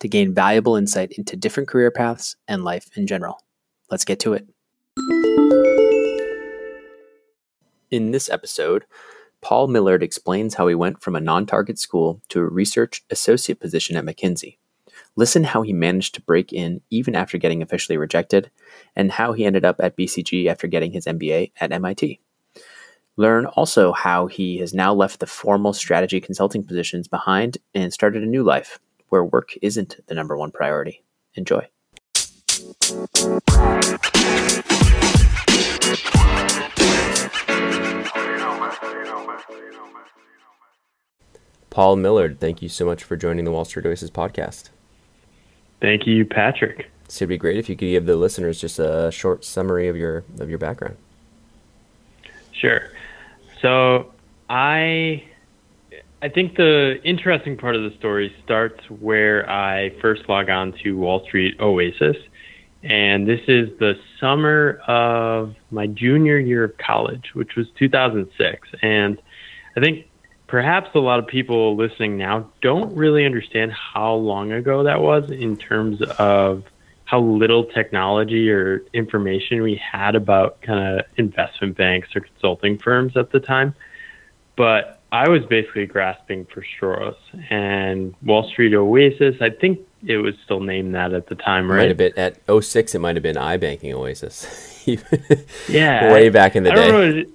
to gain valuable insight into different career paths and life in general. Let's get to it. In this episode, Paul Millerd explains how he went from a non target school to a research associate position at McKinsey. Listen how he managed to break in even after getting officially rejected, and how he ended up at BCG after getting his MBA at MIT. Learn also how he has now left the formal strategy consulting positions behind and started a new life where work isn't the number one priority. Enjoy. Paul Millerd, thank you so much for joining the Wall Street Oasis podcast. Thank you, Patrick. So it'd be great if you could give the listeners just a short summary of your of your background. Sure. So I I think the interesting part of the story starts where I first log on to Wall Street Oasis. And this is the summer of my junior year of college, which was 2006. And I think perhaps a lot of people listening now don't really understand how long ago that was in terms of how little technology or information we had about kind of investment banks or consulting firms at the time. But I was basically grasping for straws and Wall Street Oasis. I think it was still named that at the time, right? Might have been at 06, it might have been iBanking Oasis. yeah. Way back in the day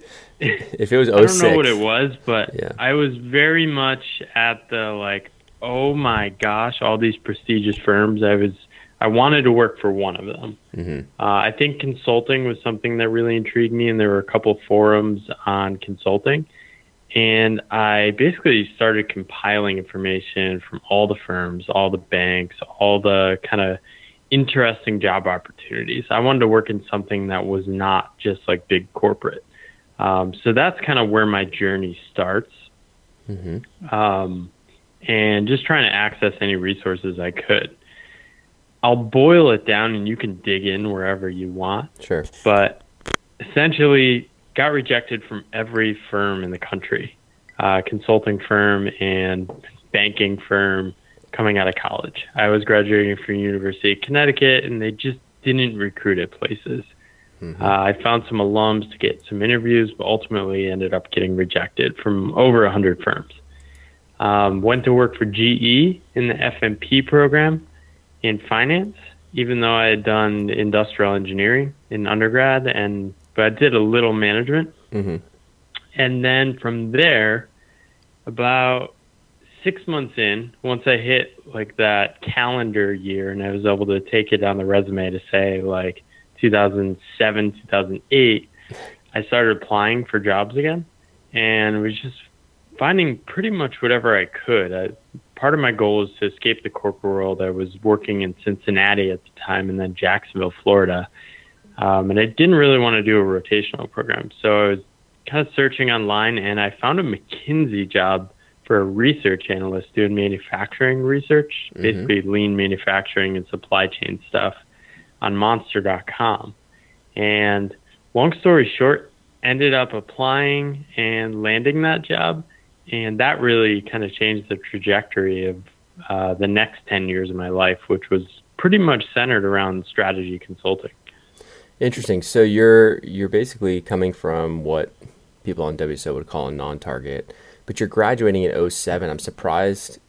if it was 06. I don't know what it was, but yeah. I was very much at the like, oh my gosh, all these prestigious firms. I was, I wanted to work for one of them. Mm-hmm. Uh, I think consulting was something that really intrigued me, and there were a couple forums on consulting. And I basically started compiling information from all the firms, all the banks, all the kind of interesting job opportunities. I wanted to work in something that was not just like big corporate. Um, so that's kind of where my journey starts. Mm-hmm. Um, and just trying to access any resources I could. I'll boil it down and you can dig in wherever you want. Sure. But essentially, got rejected from every firm in the country uh, consulting firm and banking firm coming out of college. I was graduating from University of Connecticut and they just didn't recruit at places. Mm-hmm. Uh, I found some alums to get some interviews, but ultimately ended up getting rejected from over 100 firms. Um, went to work for GE in the FMP program in finance, even though I had done industrial engineering in undergrad, and but I did a little management. Mm-hmm. And then from there, about six months in, once I hit like that calendar year, and I was able to take it on the resume to say like 2007, 2008, I started applying for jobs again and was just finding pretty much whatever I could. I, part of my goal was to escape the corporate world. I was working in Cincinnati at the time and then Jacksonville, Florida. Um, and I didn't really want to do a rotational program. So I was kind of searching online and I found a McKinsey job for a research analyst doing manufacturing research, mm-hmm. basically lean manufacturing and supply chain stuff on monster.com. And long story short, ended up applying and landing that job. And that really kind of changed the trajectory of uh, the next 10 years of my life, which was pretty much centered around strategy consulting. Interesting. So you're you're basically coming from what people on WSO would call a non-target, but you're graduating at 07. I'm surprised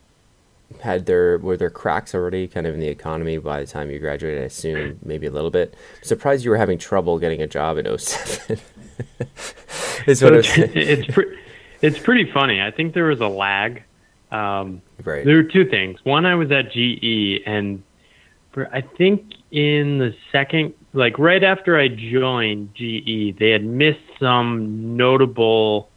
had there were there cracks already kind of in the economy by the time you graduated? I assume maybe a little bit. I'm surprised you were having trouble getting a job in 07. Is So what it's it's, pre- it's pretty funny. I think there was a lag. Um, right. there were two things. One, I was at GE, and for, I think in the second, like right after I joined GE, they had missed some notable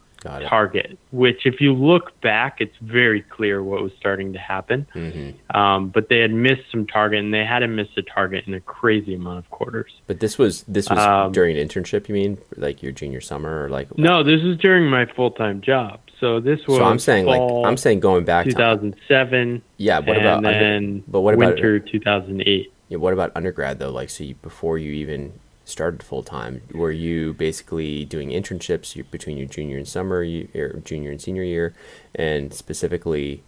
target. Which, if you look back, it's very clear what was starting to happen. hmm Um, but they had missed some target, and they hadn't missed a target in a crazy amount of quarters. But this was this was Um, during an internship. You mean like your junior summer or like? No, this was during my full time job. So this was So I'm saying like I'm saying going back to 2007. yeah. What about under, then but what about winter 2008? What about undergrad though? Like so you, before you even started full time, were you basically doing internships you, between your junior and summer year, junior and senior year, and specifically?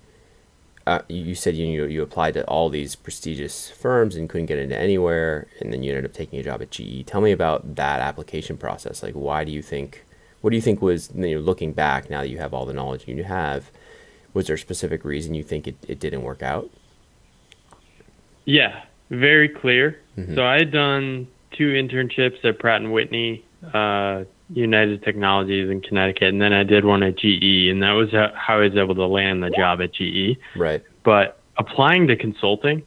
Uh, you you said you you applied to all these prestigious firms and couldn't get into anywhere, and then you ended up taking a job at GE. Tell me about that application process. Like, why do you think? What do you think was you know, looking back now that you have all the knowledge you have? Was there a specific reason you think it, it didn't work out? Yeah, very clear. Mhm. So I had done two internships at Pratt and Whitney, uh, United Technologies in Connecticut, and then I did one at GE, and that was how how I was able to land the job at GE. Right. But applying to consulting,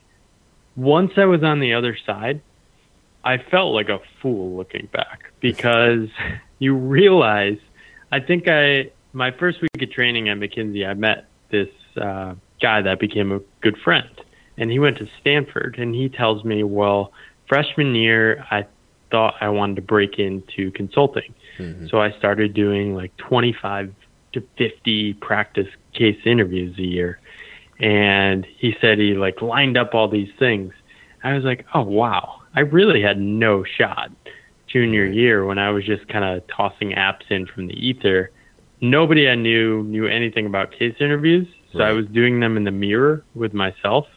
once I was on the other side, I felt like a fool looking back because you realize, I think I, my first week of training at McKinsey, I met this uh, guy that became a good friend. And he went to Stanford and he tells me, well, freshman year, I thought I wanted to break into consulting. Mhm. So I started doing like 25 to 50 practice case interviews a year. And he said he like lined up all these things. I was like, oh, wow. I really had no shot junior year when I was just kind of tossing apps in from the ether. Nobody I knew knew anything about case interviews. So I was doing them in the mirror with myself.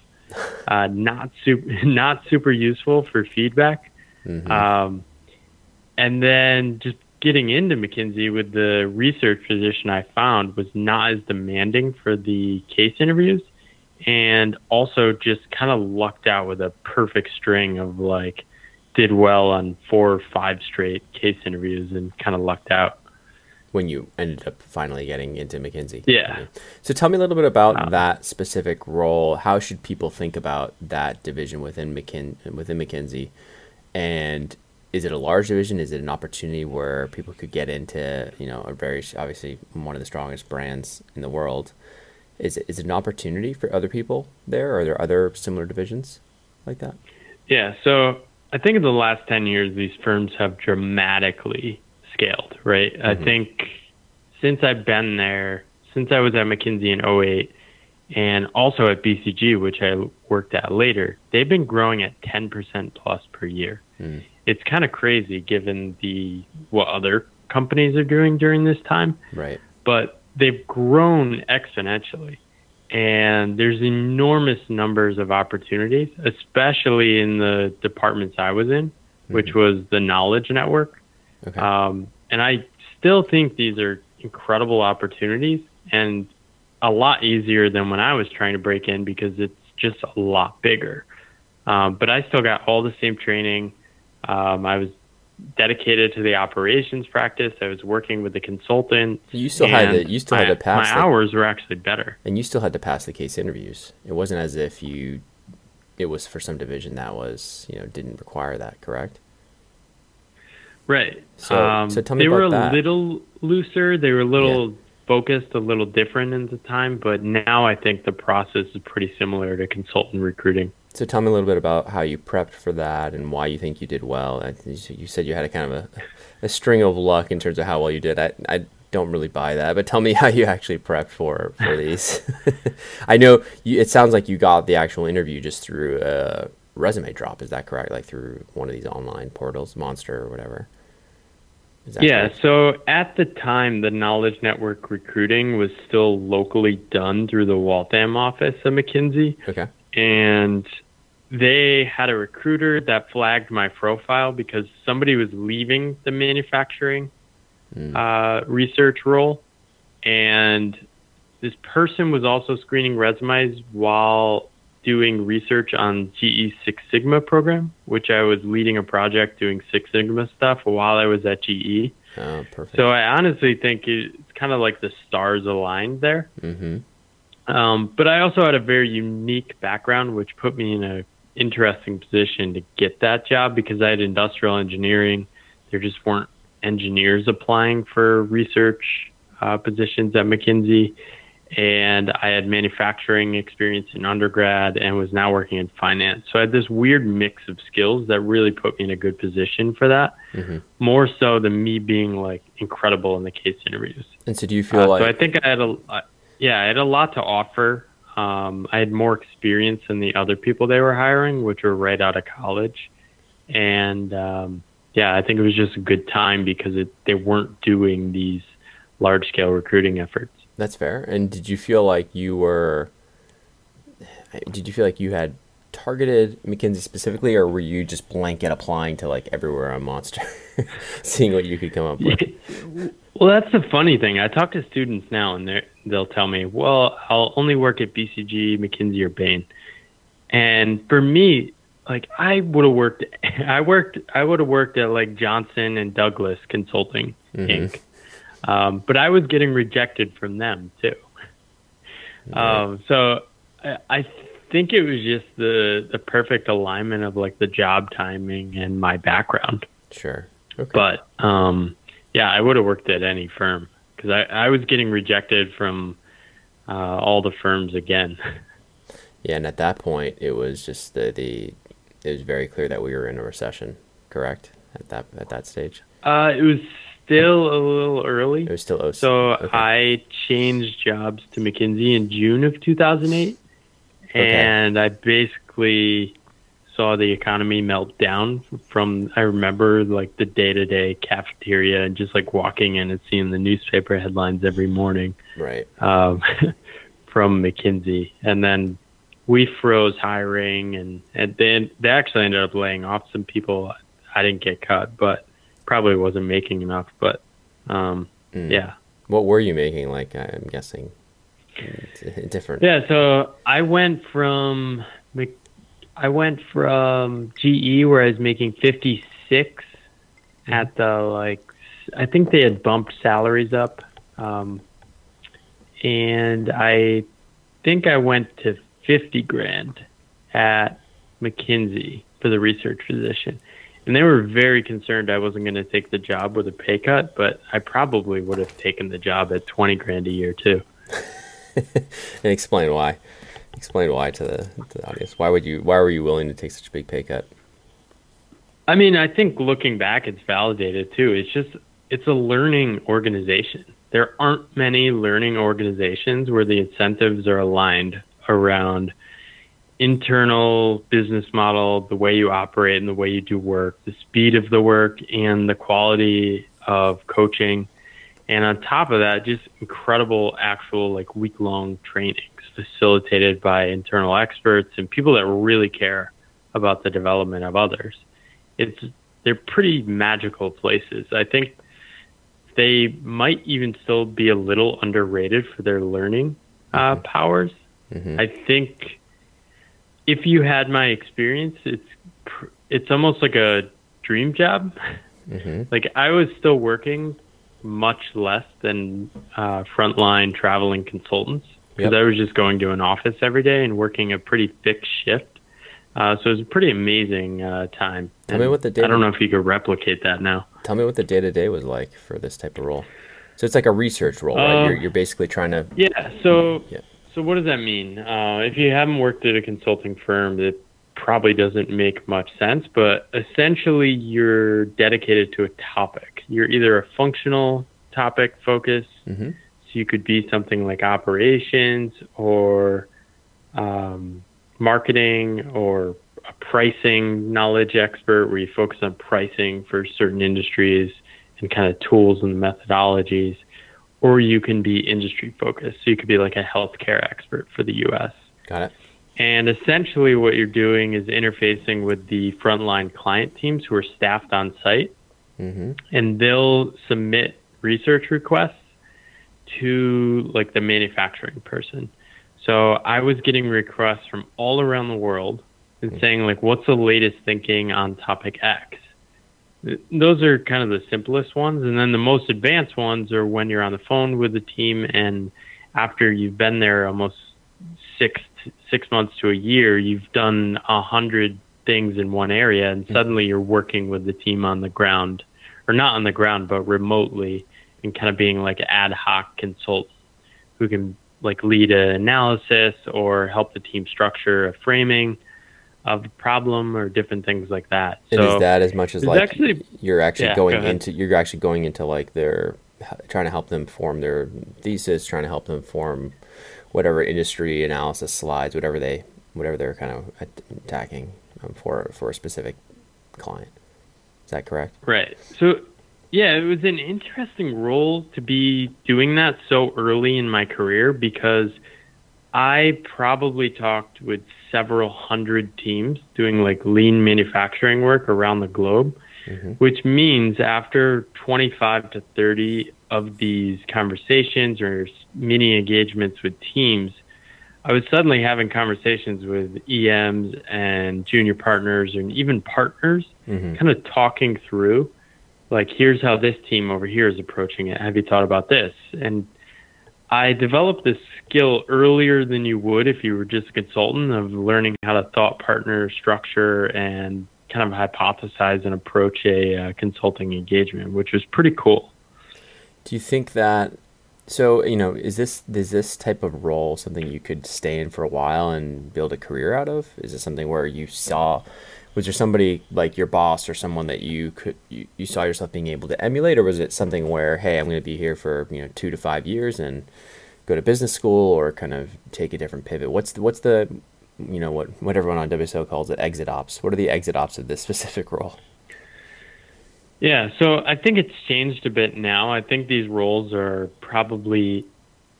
Uh, not super, not super useful for feedback. Mhm. Um, and then just getting into McKinsey with the research position I found was not as demanding for the case interviews. And also just kind of lucked out with a perfect string of like, did well on four or five straight case interviews and kind of lucked out. When you ended up finally getting into McKinsey. Yeah. So tell me a little bit about Um, that specific role. How should people think about that division within McKin within McKinsey? And is it a large division? Is it an opportunity where people could get into, you know, a very obviously one of the strongest brands in the world? Is it, is it an opportunity for other people there? Are there other similar divisions like that? Yeah. So I think in the last 10 years, these firms have dramatically scaled, right? I Mhm. think since I've been there, since I was at McKinsey in 08 and also at BCG, which I worked at later, they've been growing at 10% plus per year. Mm. It's kind of crazy given the what other companies are doing during this time Right. but they've grown exponentially. And there's enormous numbers of opportunities, especially in the departments I was in, which was the knowledge network. Okay. Um, and I still think these are incredible opportunities and a lot easier than when I was trying to break in because it's just a lot bigger. Um, but I still got all the same training. Um, I was dedicated to the operations practice. I was working with the consultant. You still had to- you still had to pass My the- hours were actually better. And you still had to pass the case interviews. It wasn't as if you, it was for some division that was, you know, didn't require that, correct? Right. So- um, so tell me they were a that. little looser. They were a little focused, a little different in the time. But now I think the process is pretty similar to consultant recruiting. So tell me a little bit about how you prepped for that and why you think you did well. You said you had a kind of a, a string of luck in terms of how well you did. I, I don't really buy that, but tell me how you actually prepped for for these. I know you, it sounds like you got the actual interview just through a resume drop. Is that correct? Like through one of these online portals, Monster or whatever. Yeah. So at the time, the Knowledge Network recruiting was still locally done through the Waltham office of McKinsey. Okay. and they had a recruiter that flagged my profile because somebody was leaving the manufacturing Mm. uh, research role, and this person was also screening resumes while doing research on GE Six Sigma program, which I was leading a project doing Six Sigma stuff while I was at GE. Oh, perfect. So I honestly think it's kind of like the stars aligned there. mm-hmm. Um, but I also had a very unique background, which put me in a interesting position to get that job because I had industrial engineering. There just weren't engineers applying for research uh, positions at McKinsey, and I had manufacturing experience in undergrad and was now working in finance. So I had this weird mix of skills that really put me in a good position for that. Mm-hmm. More so than me being like incredible in the case interviews. And so, do you feel Uh, like so I think I had a, uh, yeah, I had a lot to offer. Um, I had more experience than the other people they were hiring, which were right out of college, and um, yeah, I think it was just a good time because it, they weren't doing these large scale recruiting efforts. That's fair? And did you feel like you were? Did you feel like you had targeted McKinsey specifically, or were you just blanket applying to like everywhere on Monster, seeing what you could come up with? Well, that's the funny thing. I talk to students now, and they they'll tell me, "Well, I'll only work at BCG, McKinsey, or Bain." And for me, like I would have worked, I worked, I would have worked at like Johnson and Douglas Consulting Inc. Mm-hmm. Um, but I was getting rejected from them too. Um, so I, I think it was just the the perfect alignment of like the job timing and my background. Sure. Okay. But um, yeah, I would have worked at any firm because I, I was getting rejected from uh, all the firms again. yeah, and at that point, it was just the the. It was very clear that we were in a recession. Correct at that at that stage. Uh, it was still a little early. It was still OC. So okay. I changed jobs to McKinsey in June of 2008, and I basically saw the economy melt down. From I remember like the day-to-day cafeteria and just like walking in and seeing the newspaper headlines every morning right. um, from McKinsey, and then we froze hiring, and and then they actually ended up laying off some people. I didn't get cut, but probably wasn't making enough. But um, Mm. yeah. What were you making? Like I'm guessing, different. Yeah, so I went from I went from GE where I was making 56 at the like I think they had bumped salaries up um and I think I went to 50 grand at McKinsey for the research position. And they were very concerned I wasn't going to take the job with a pay cut, but I probably would have taken the job at 20 grand a year too. and explain why. Explain why to the, to the audience. Why would you? Why were you willing to take such a big pay cut? I mean, I think looking back, it's validated too. It's just it's a learning organization. There aren't many learning organizations where the incentives are aligned around internal business model, the way you operate and the way you do work, the speed of the work and the quality of coaching. And on top of that, just incredible actual like week long trainings facilitated by internal experts and people that really care about the development of others. It's they're pretty magical places. I think they might even still be a little underrated for their learning uh, powers. Mhm. I think if you had my experience, it's it's almost like a dream job. Mhm. Like I was still working much less than uh, frontline traveling consultants because Yep. I was just going to an office every day and working a pretty fixed shift. Uh, so it was a pretty amazing uh, time. Tell me what the I don't know if you could replicate that now. Tell me what the day to day was like for this type of role. So it's like a research role, right? Uh, You're, you're basically trying to. Yeah. So Yeah. So what does that mean? Uh, if you haven't worked at a consulting firm, it probably doesn't make much sense. But essentially, you're dedicated to a topic. You're either a functional topic focus, hmm so you could be something like operations or um, marketing or a pricing knowledge expert, where you focus on pricing for certain industries and kind of tools and methodologies or you can be industry focused. So you could be like a healthcare expert for the US. Got it. And essentially, what you're doing is interfacing with the frontline client teams who are staffed on site, hmm and they'll submit research requests to like the manufacturing person. So I was getting requests from all around the world and saying like, "What's the latest thinking on topic X?" Those are kind of the simplest ones. And then the most advanced ones are when you're on the phone with the team and after you've been there almost six six months to a year, you've done a hundred things in one area, and suddenly you're working with the team on the ground, or not on the ground, but remotely, and kind of being like ad hoc consultant who can like lead an analysis or help the team structure a framing of the problem or different things like that. So is that as much as like actually, you're actually yeah, going go into you're actually going into like their trying to help them form their thesis, trying to help them form whatever industry analysis slides, whatever they whatever they're kind of attacking um, for for a specific client. Is that correct? Right. So, yeah, it was an interesting role to be doing that so early in my career because I probably talked with several hundred teams doing like lean manufacturing work around the globe, mm-hmm. which means after 25 to 30 of these conversations or mini engagements with teams, I was suddenly having conversations with EMs and junior partners and even partners, mm-hmm. kind of talking through, like, here's how this team over here is approaching it. Have you thought about this? And I developed this skill earlier than you would if you were just a consultant of learning how to thought partner structure and kind of hypothesize and approach a uh, consulting engagement, which was pretty cool. Do you think that so you know is this is this type of role something you could stay in for a while and build a career out of? Is it something where you saw was there somebody like your boss or someone that you could you, you saw yourself being able to emulate or was it something where hey I'm going to be here for you know 2 to 5 years and go to business school or kind of take a different pivot? What's the, what's the you know what what everyone on WSO calls it exit ops. What are the exit ops of this specific role? Yeah, so I think it's changed a bit now. I think these roles are probably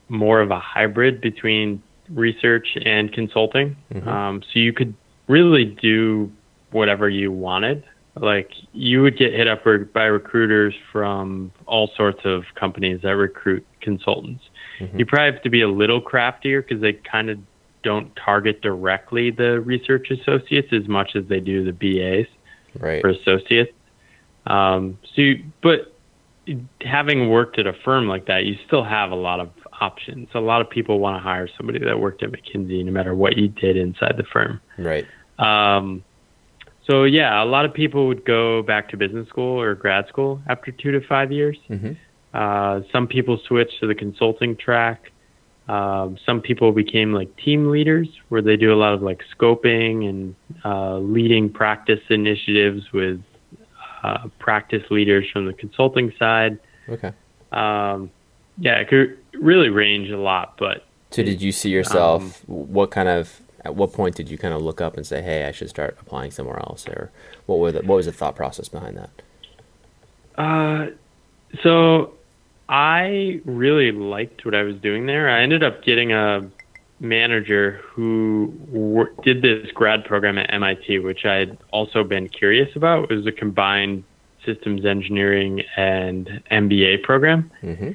more of a hybrid between research and consulting. Um, so you could really do whatever you wanted. Like you would get hit up by recruiters from all sorts of companies that recruit consultants. You probably have to be a little craftier because they kind of don't target directly the research associates as much as they do the BAs Right. or associates. Um, so, you, but having worked at a firm like that, you still have a lot of options. A lot of people want to hire somebody that worked at McKinsey, no matter what you did inside the firm. Right. Um, so yeah, a lot of people would go back to business school or grad school after two to five years. Mhm. Uh, some people switched to the consulting track. Um, some people became like team leaders, where they do a lot of like scoping and uh, leading practice initiatives with uh, practice leaders from the consulting side. Okay. Um, yeah, it could really range a lot, but So did you see yourself? what kind of? At what point did you kind of look up and say, "Hey, I should start applying somewhere else"? Or what were the, what was the thought process behind that? Uh, so I really liked what I was doing there. I ended up getting a manager who wor- did this grad program at MIT, which I had also been curious about. It was a combined systems engineering and MBA program. Mm-hmm.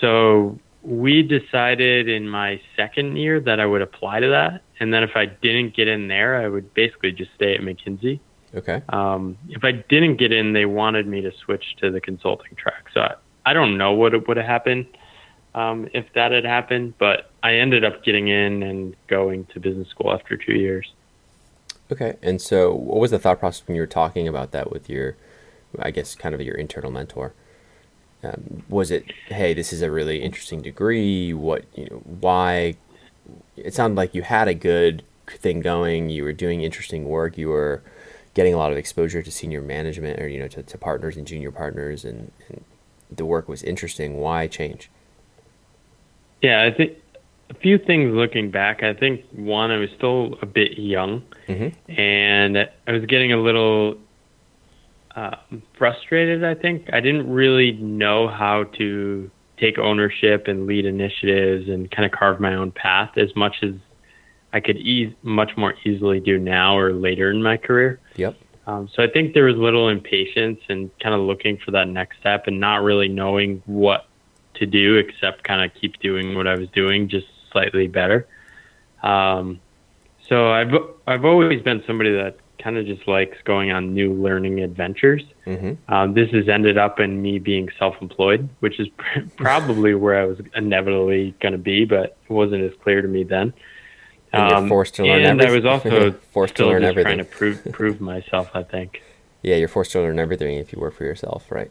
So we decided in my second year that I would apply to that. And then if I didn't get in there, I would basically just stay at McKinsey. Okay. Um, if I didn't get in, they wanted me to switch to the consulting track. So I, I don't know what would have happened um, if that had happened, but I ended up getting in and going to business school after two years. Okay. And so, what was the thought process when you were talking about that with your, I guess, kind of your internal mentor? Um, was it, hey, this is a really interesting degree? What you know? Why? It sounded like you had a good thing going. You were doing interesting work. You were getting a lot of exposure to senior management, or you know, to, to partners and junior partners, and, and the work was interesting. Why change? Yeah, I think a few things looking back. I think one, I was still a bit young, Mm-hmm. and I was getting a little uh, frustrated. I think I didn't really know how to take ownership and lead initiatives and kind of carve my own path as much as I could ease much more easily do now or later in my career. Yep. Um, so I think there was little impatience and kind of looking for that next step and not really knowing what to do except kind of keep doing what I was doing just slightly better. Um, so I've I've always been somebody that kind of just likes going on new learning adventures. Mm-hmm. Um, this has ended up in me being self-employed, which is pr- probably where I was inevitably going to be, but it wasn't as clear to me then. And you're forced to learn Um, and I was also Forced to learn just everything. trying to prove prove myself. I think Yeah, you're forced to learn everything if you work for yourself, right?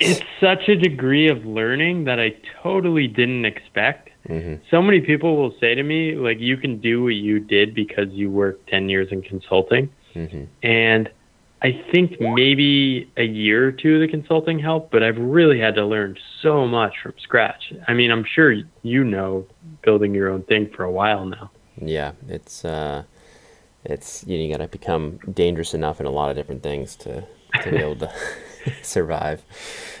it's such a degree of learning that I totally didn't expect. Hmm So many people will say to me, like, you can do what you did because you worked 10 years in consulting. hmm And I think maybe a year or two of the consulting helped, but I've really had to learn so much from scratch. I mean, I'm sure you know building your own thing for a while now. Yeah, it's uh, it's you, know, you got to become dangerous enough in a lot of different things to to be able to survive.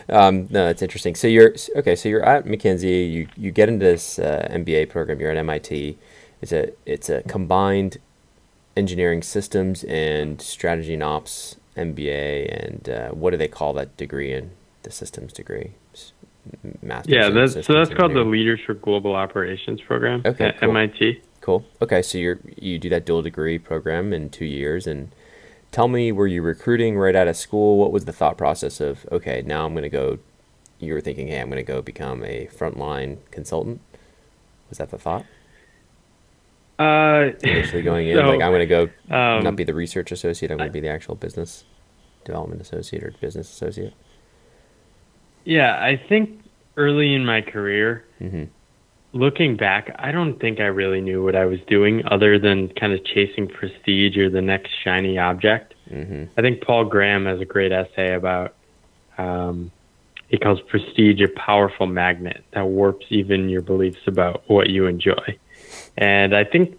Um, no, it's interesting. So you're okay. So you're at McKinsey. You you get into this uh, MBA program. You're at MIT. It's a it's a combined engineering systems and strategy and ops MBA. And uh, what do they call that degree in the systems degree? Master's Yeah, that's, so that's called the Leaders for Global Operations program Okay, at cool. MIT. Cool. Okay, so you're you do that dual degree program in two years, and tell me, were you recruiting right out of school? What was the thought process of okay, now I'm going to go? You were thinking, hey, I'm going to go become a frontline consultant. Was that the thought Uh, initially going in? So, like I'm going to go um, not be the research associate. I'm going to be the actual business development associate or business associate. Yeah, I think early in my career, hmm looking back, I don't think I really knew what I was doing other than kind of chasing prestige or the next shiny object. hmm I think Paul Graham has a great essay about, um, he calls prestige a powerful magnet that warps even your beliefs about what you enjoy. And I think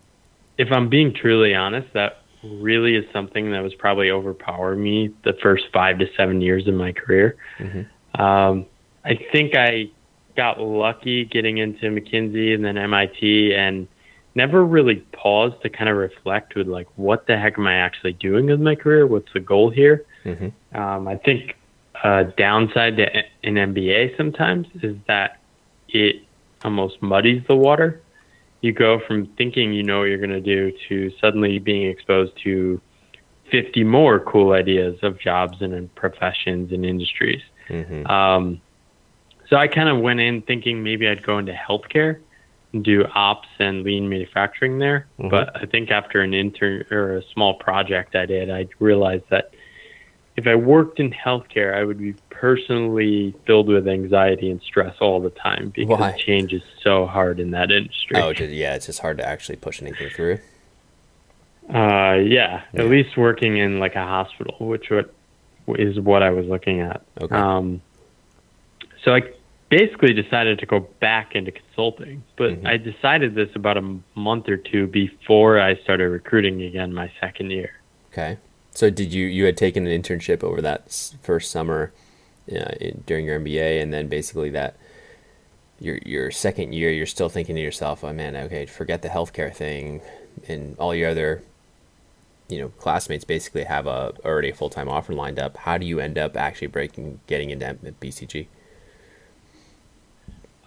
if I'm being truly honest, that really is something that was probably overpowering me the first five to seven years of my career. hmm Um, I think I got lucky getting into McKinsey and then MIT and never really paused to kind of reflect with like, what the heck am I actually doing with my career? What's the goal here? hmm Um, I think a downside to an MBA sometimes is that it almost muddies the water. You go from thinking you know what you're going to do to suddenly being exposed to 50 more cool ideas of jobs and, professions and industries. hmm Um, so I kind of went in thinking maybe I'd go into healthcare and do ops and lean manufacturing there. Mhm. But I think after an intern or a small project I did, I realized that if I worked in healthcare, I would be personally filled with anxiety and stress all the time because Why? change is so hard in that industry. Oh, yeah, it's just hard to actually push anything through. Uh, yeah, Yeah. at least working in like a hospital, which what is what I was looking at. Okay. Um, so I basically decided to go back into consulting, but Mhm. I decided this about a month or two before I started recruiting again my second year. Okay. So did you you had taken an internship over that first summer uh, in, during your MBA, and then basically that your your second year, you're still thinking to yourself, "Oh man, okay, forget the healthcare thing," and all your other you know classmates basically have a already a full time offer lined up. How do you end up actually breaking getting into BCG?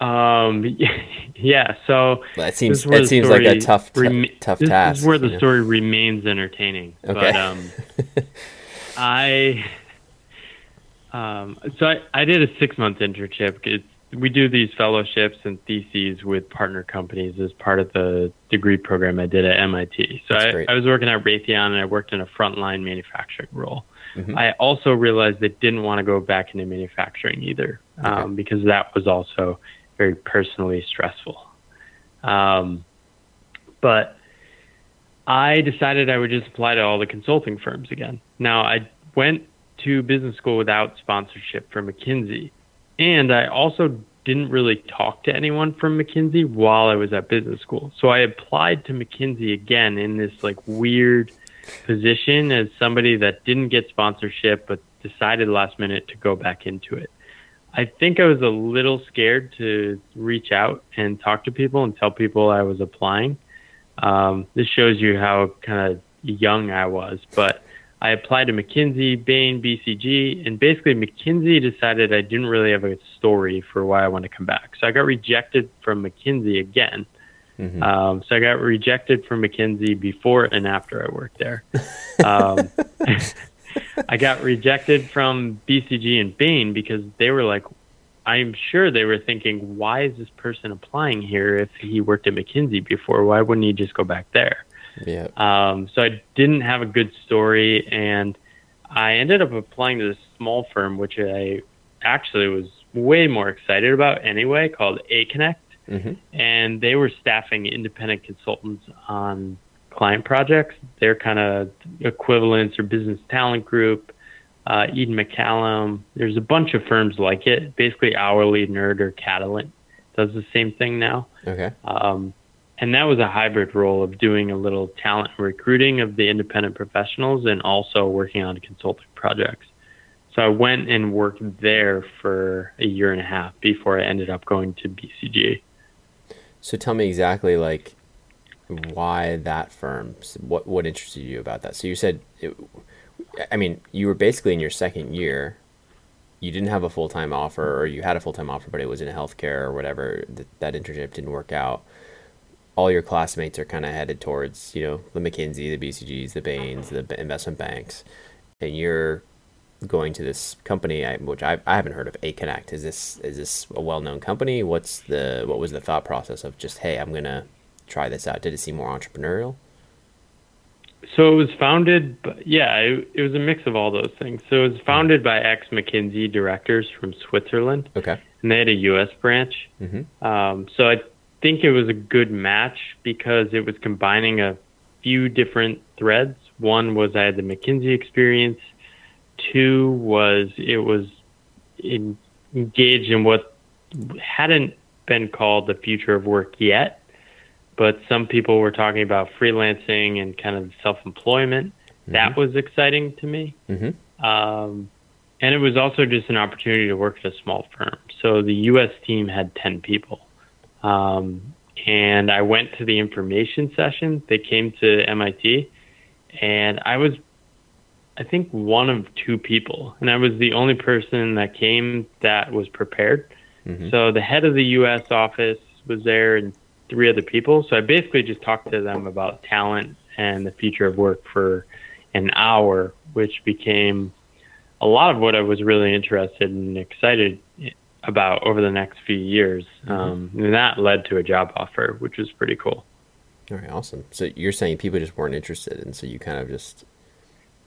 Um, yeah, so That seems that seems like a tough t- rema- tough this task. is where the know? story remains entertaining. Okay. But um, I um, so I, I did a six month internship. It's, we do these fellowships and theses with partner companies as part of the degree program I did at MIT. So I. I was working at Raytheon and I worked in a frontline manufacturing role. Mhm. I also realized I didn't want to go back into manufacturing either um, because that was also very personally stressful. Um, but I decided I would just apply to all the consulting firms again. Now, I went to business school without sponsorship from McKinsey, and I also didn't really talk to anyone from McKinsey while I was at business school. So I applied to McKinsey again in this like weird position as somebody that didn't get sponsorship but decided last minute to go back into it. I think I was a little scared to reach out and talk to people and tell people I was applying. Um, this shows you how kind of young I was, but I applied to McKinsey, Bain, BCG, and basically McKinsey decided I didn't really have a story for why I want to come back. So I got rejected from McKinsey again. Mm-hmm. Um, so I got rejected from McKinsey before and after I worked there. Um, I got rejected from BCG and Bain because they were like, I'm sure they were thinking, why is this person applying here if he worked at McKinsey before? Why wouldn't he just go back there? Yeah. Um, so I didn't have a good story, and I ended up applying to this small firm, which I actually was way more excited about anyway, called A Connect. Mm-hmm. And they were staffing independent consultants on client projects. They're kind of equivalents or business talent group. Uh, Eden McCallum. There's a bunch of firms like it. Basically, Hourly Nerd or Catalant does the same thing now. Okay. Um, and that was a hybrid role of doing a little talent recruiting of the independent professionals and also working on consulting projects. So I went and worked there for a year and a half before I ended up going to BCG. So tell me exactly like why that firm? What what interested you about that? So you said, it, I mean, you were basically in your second year. You didn't have a full time offer, or you had a full time offer, but it was in healthcare or whatever. That, that internship didn't work out. All your classmates are kind of headed towards, you know, the McKinsey, the BCGs, the Bains, the investment banks, and you're going to this company, which I, I haven't heard of, A Connect. Is this is this a well known company? What's the what was the thought process of just hey, I'm gonna try this out? Did it seem more entrepreneurial? So it was founded, yeah, it, it was a mix of all those things. So it was founded by ex McKinsey directors from Switzerland. Okay. And they had a U.S. branch. Mm-hmm. Um, so I think it was a good match because it was combining a few different threads. One was I had the McKinsey experience. Two was it was in, engaged in what hadn't been called the future of work yet but some people were talking about freelancing and kind of self-employment. Mm-hmm. That was exciting to me. Mm-hmm. Um, and it was also just an opportunity to work at a small firm. So the U.S. team had 10 people. Um, and I went to the information session. They came to MIT, and I was, I think, one of two people. And I was the only person that came that was prepared. Mm-hmm. So the head of the U.S. office was there, and three other people. So I basically just talked to them about talent and the future of work for an hour, which became a lot of what I was really interested and excited about over the next few years. Mm-hmm. Um, and that led to a job offer, which was pretty cool. All right, awesome. So you're saying people just weren't interested, and so you kind of just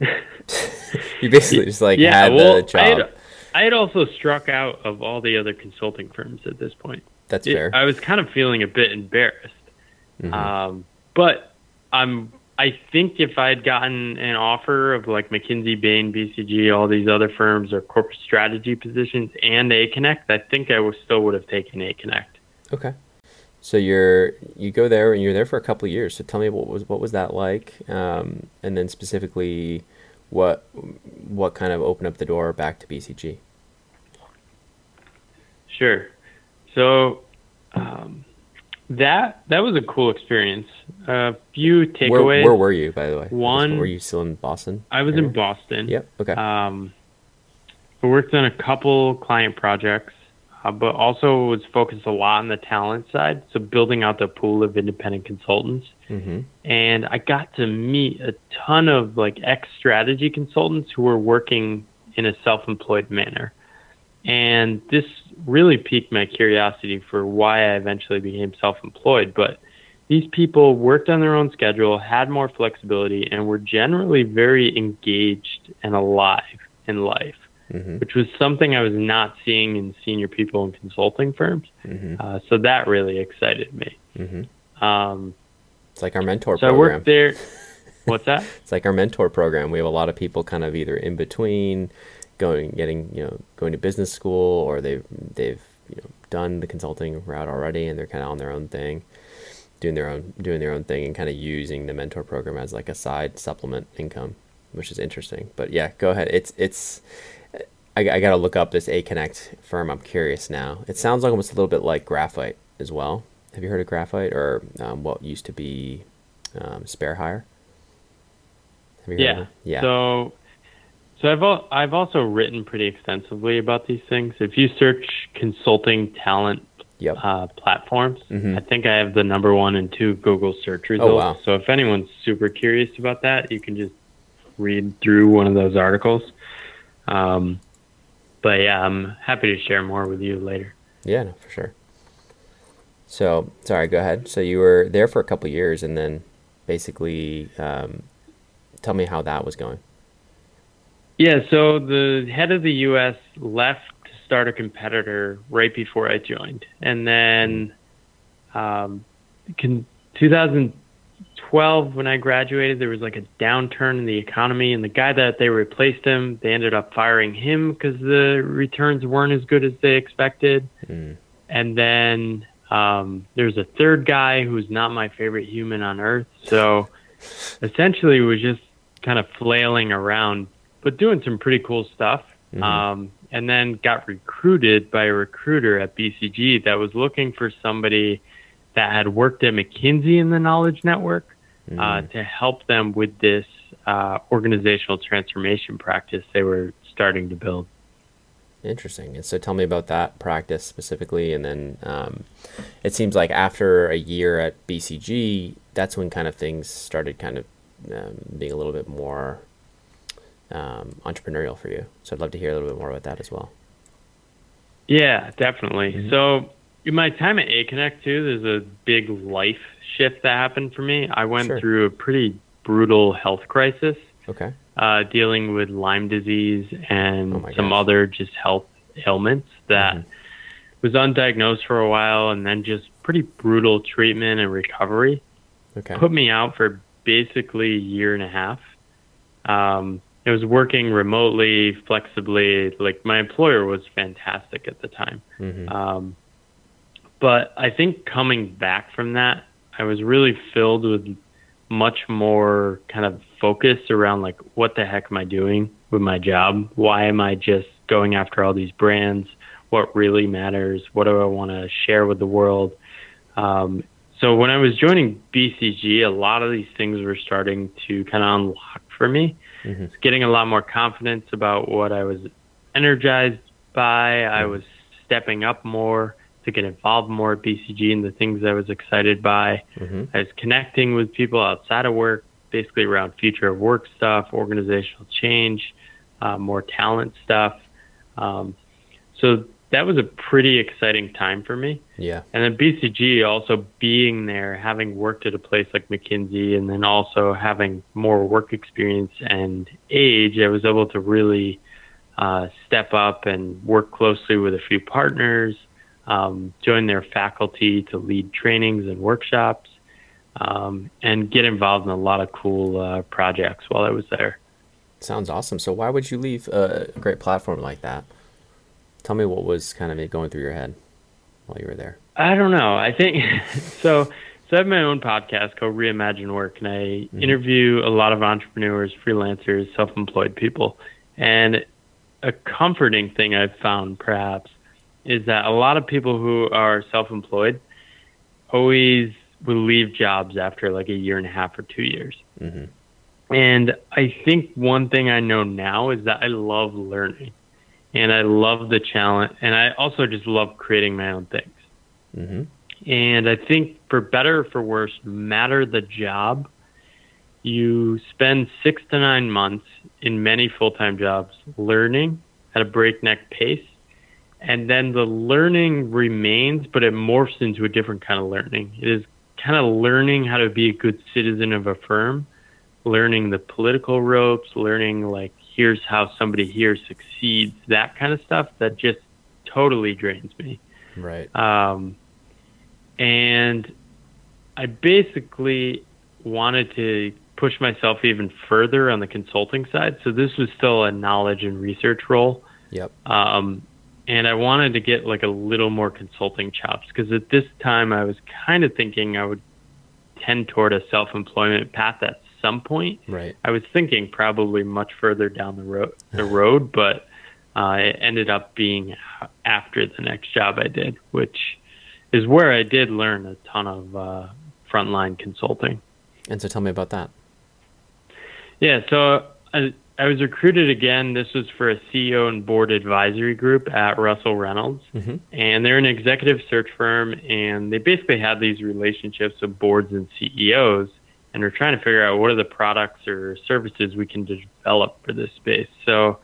you basically just like yeah, had well, the job. I had, I had also struck out of all the other consulting firms at this point. That's fair. I was kind of feeling a bit embarrassed, mm-hmm. um, but I'm. I think if I had gotten an offer of like McKinsey, Bain, BCG, all these other firms or corporate strategy positions and A Connect, I think I was, still would have taken A Connect. Okay. So you're you go there and you're there for a couple of years. So tell me what was what was that like, um, and then specifically, what what kind of opened up the door back to BCG? Sure. So um, that that was a cool experience. A few takeaways. Where, where, were you, by the way? One. Were you still in Boston? I was area? in Boston. Yep. Okay. Um, I worked on a couple client projects, uh, but also was focused a lot on the talent side. So building out the pool of independent consultants. Mm-hmm. And I got to meet a ton of like ex strategy consultants who were working in a self-employed manner. And this really piqued my curiosity for why I eventually became self employed. But these people worked on their own schedule, had more flexibility, and were generally very engaged and alive in life, mm-hmm. which was something I was not seeing in senior people in consulting firms. Mm-hmm. Uh, so that really excited me. Mm-hmm. Um, it's like our mentor so program. I worked there. What's that? it's like our mentor program. We have a lot of people kind of either in between going getting you know going to business school or they've they've you know done the consulting route already and they're kind of on their own thing doing their own doing their own thing and kind of using the mentor program as like a side supplement income which is interesting. But yeah go ahead. It's it's I, I gotta look up this a connect firm. I'm curious now. It sounds like almost a little bit like graphite as well. Have you heard of graphite or um, what used to be um, SpareHire yeah. yeah. So so I've I've also written pretty extensively about these things. If you search consulting talent Yep. uh, platforms. Mhm. I think I have the number one and two Google search results. Oh, wow. So if anyone's super curious about that, you can just read through one of those articles. Um, but yeah, I'm happy to share more with you later. Yeah, no, for sure. So, sorry, go ahead. So you were there for a couple years, and then basically, um, tell me how that was going. Yeah, so the head of the U.S. left to start a competitor right before I joined, and then um, can, 2012 when I graduated, there was like a downturn in the economy, and the guy that they replaced him, they ended up firing him because the returns weren't as good as they expected, Mm. and then um, there's a third guy who's not my favorite human on earth, so essentially it was just kind of flailing around, but doing some pretty cool stuff. Mhm. Um, and then got recruited by a recruiter at BCG that was looking for somebody that had worked at McKinsey in the Knowledge Network uh, Mm. to help them with this uh, organizational transformation practice they were starting to build. Interesting. And so, tell me about that practice specifically, and then um, it seems like after a year at BCG, that's when kind of things started kind of um, being a little bit more um, entrepreneurial for you. So, I'd love to hear a little bit more about that as well. Yeah, definitely. So in my time at A Connect too, there's a big life shift that happened for me. I went Sure. through a pretty brutal health crisis, Okay. uh, dealing with Lyme disease and Oh some gosh. other just health ailments that Mhm. was undiagnosed for a while, and then just pretty brutal treatment and recovery Okay. put me out for basically a year and a half. Um, I was working remotely, flexibly. Like my employer was fantastic at the time. hmm Um, but I think coming back from that, I was really filled with much more kind of focus around like, what the heck am I doing with my job? Why am I just going after all these brands? What really matters? What do I want to share with the world? Um, so when I was joining BCG, a lot of these things were starting to kind of unlock for me. Hmm Getting a lot more confidence about what I was energized by. I was stepping up more to get involved more at BCG and the things I was excited by. hmm I was connecting with people outside of work, basically around future of work stuff, organizational change, uh, more talent stuff. Um, so that was a pretty exciting time for me. Yeah. And then BCG also being there, having worked at a place like McKinsey, and then also having more work experience and age, I was able to really uh, step up and work closely with a few partners, um, join their faculty to lead trainings and workshops, um, and get involved in a lot of cool uh, projects while I was there. Sounds awesome. So, why would you leave a great platform like that? Tell me what was kind of going through your head while you were there. I don't know. I think so. So I have my own podcast called Reimagine Work, and I interview a lot of entrepreneurs, freelancers, self-employed people. And a comforting thing I've found, perhaps, is that a lot of people who are self-employed always will leave jobs after like a year and a half or two years. hmm And I think one thing I know now is that I love learning, and I love the challenge, and I also just love creating my own things. hmm And I think for better or for worse, no matter the job, you spend six to nine months in many full time jobs learning at a breakneck pace. And then the learning remains, but it morphs into a different kind of learning. It is kind of learning how to be a good citizen of a firm, learning the political ropes, learning like here's how somebody here succeeds, that kind of stuff that just totally drains me. Right. Um, and I basically wanted to push myself even further on the consulting side. So this was still a knowledge and research role. Yep. Um, and I wanted to get like a little more consulting chops because at this time I was kind of thinking I would tend toward a self employment path at some point. Right. I was thinking probably much further down the road, the road, but uh, it ended up being after the next job I did, which is where I did learn a ton of uh, frontline consulting. And so, tell me about that. Yeah, so uh, I was recruited again. This was for a CEO and board advisory group at Russell Reynolds, Mhm. and they're an executive search firm, and they basically have these relationships with boards and CEOs, and we're trying to figure out what are the products or services we can develop for this space. So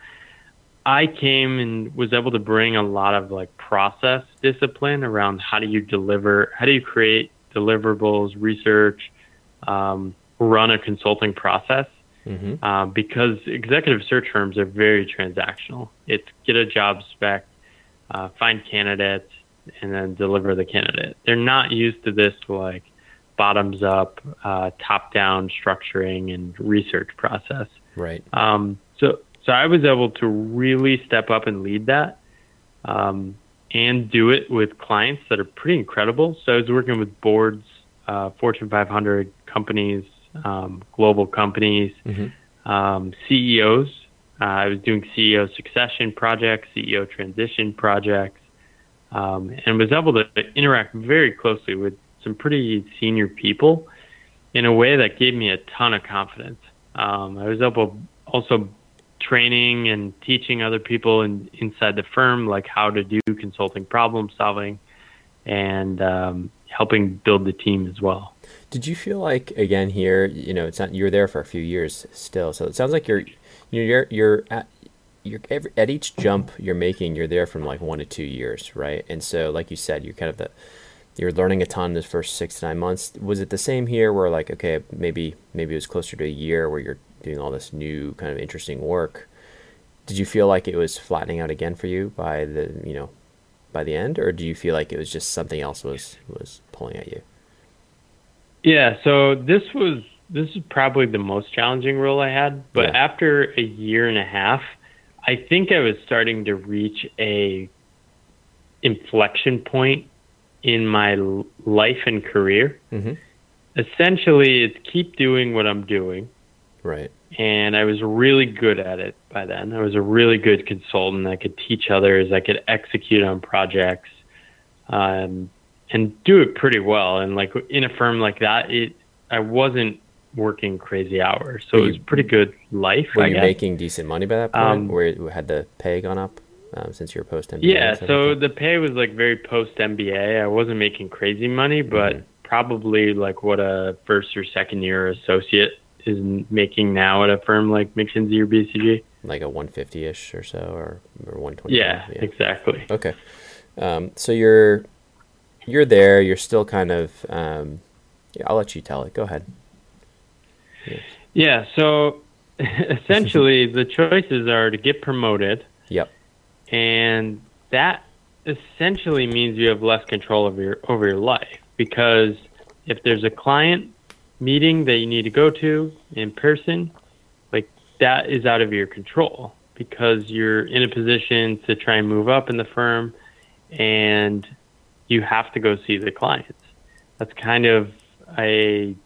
I came and was able to bring a lot of like process discipline around how do you deliver, how do you create deliverables, research, um, run a consulting process Mm-hmm. um, because executive search firms are very transactional. It's get a job spec, uh, find candidates, and then deliver the candidate. They're not used to this like bottoms up, uh, top down structuring and research process. Right. Um, so, so I was able to really step up and lead that, um, and do it with clients that are pretty incredible. So I was working with boards, uh, Fortune 500 companies, um, global companies, Mm-hmm. um, CEOs. Uh, I was doing CEO succession projects, CEO transition projects, um, and was able to interact very closely with some pretty senior people in a way that gave me a ton of confidence. Um, I was able also training and teaching other people in, inside the firm like how to do consulting problem solving and um, helping build the team as well. Did you feel like again here, you know, it's not you're there for a few years still, so it sounds like you're, you're you're at you're every, at each jump you're making, you're there from like one to two years, right? And so, like you said, you're kind of the you're learning a ton in this first six to nine months. Was it the same here, where like okay, maybe maybe it was closer to a year where you're doing all this new kind of interesting work? Did you feel like it was flattening out again for you by the you know by the end, or do you feel like it was just something else was was pulling at you? Yeah, so this was this is probably the most challenging role I had, but Yeah. after a year and a half, I think I was starting to reach a inflection point in my life and career. Mm-hmm. Essentially, it's keep doing what I'm doing, Right. and I was really good at it by then. I was a really good consultant. I could teach others. I could execute on projects, um, and do it pretty well. And like in a firm like that, it I wasn't working crazy hours, so it was pretty good life. Were I you guess. making decent money by that point? Um, Where had the pay gone up um, since you were post MBA? Yeah, so the pay was like very post MBA. I wasn't making crazy money, but Mhm. probably like what a first or second year associate is making now at a firm like McKinsey or BCG. like a 150 ish or so, or or 120. Yeah, exactly. Okay. Um, so you're you're there. You're still kind of. Um, yeah, I'll let you tell it. Go ahead. Yeah, so essentially the choices are to get promoted. And that essentially means you have less control over your over your life because if there's a client meeting that you need to go to in person, like that is out of your control because you're in a position to try and move up in the firm and you have to go see the clients. That's kind of a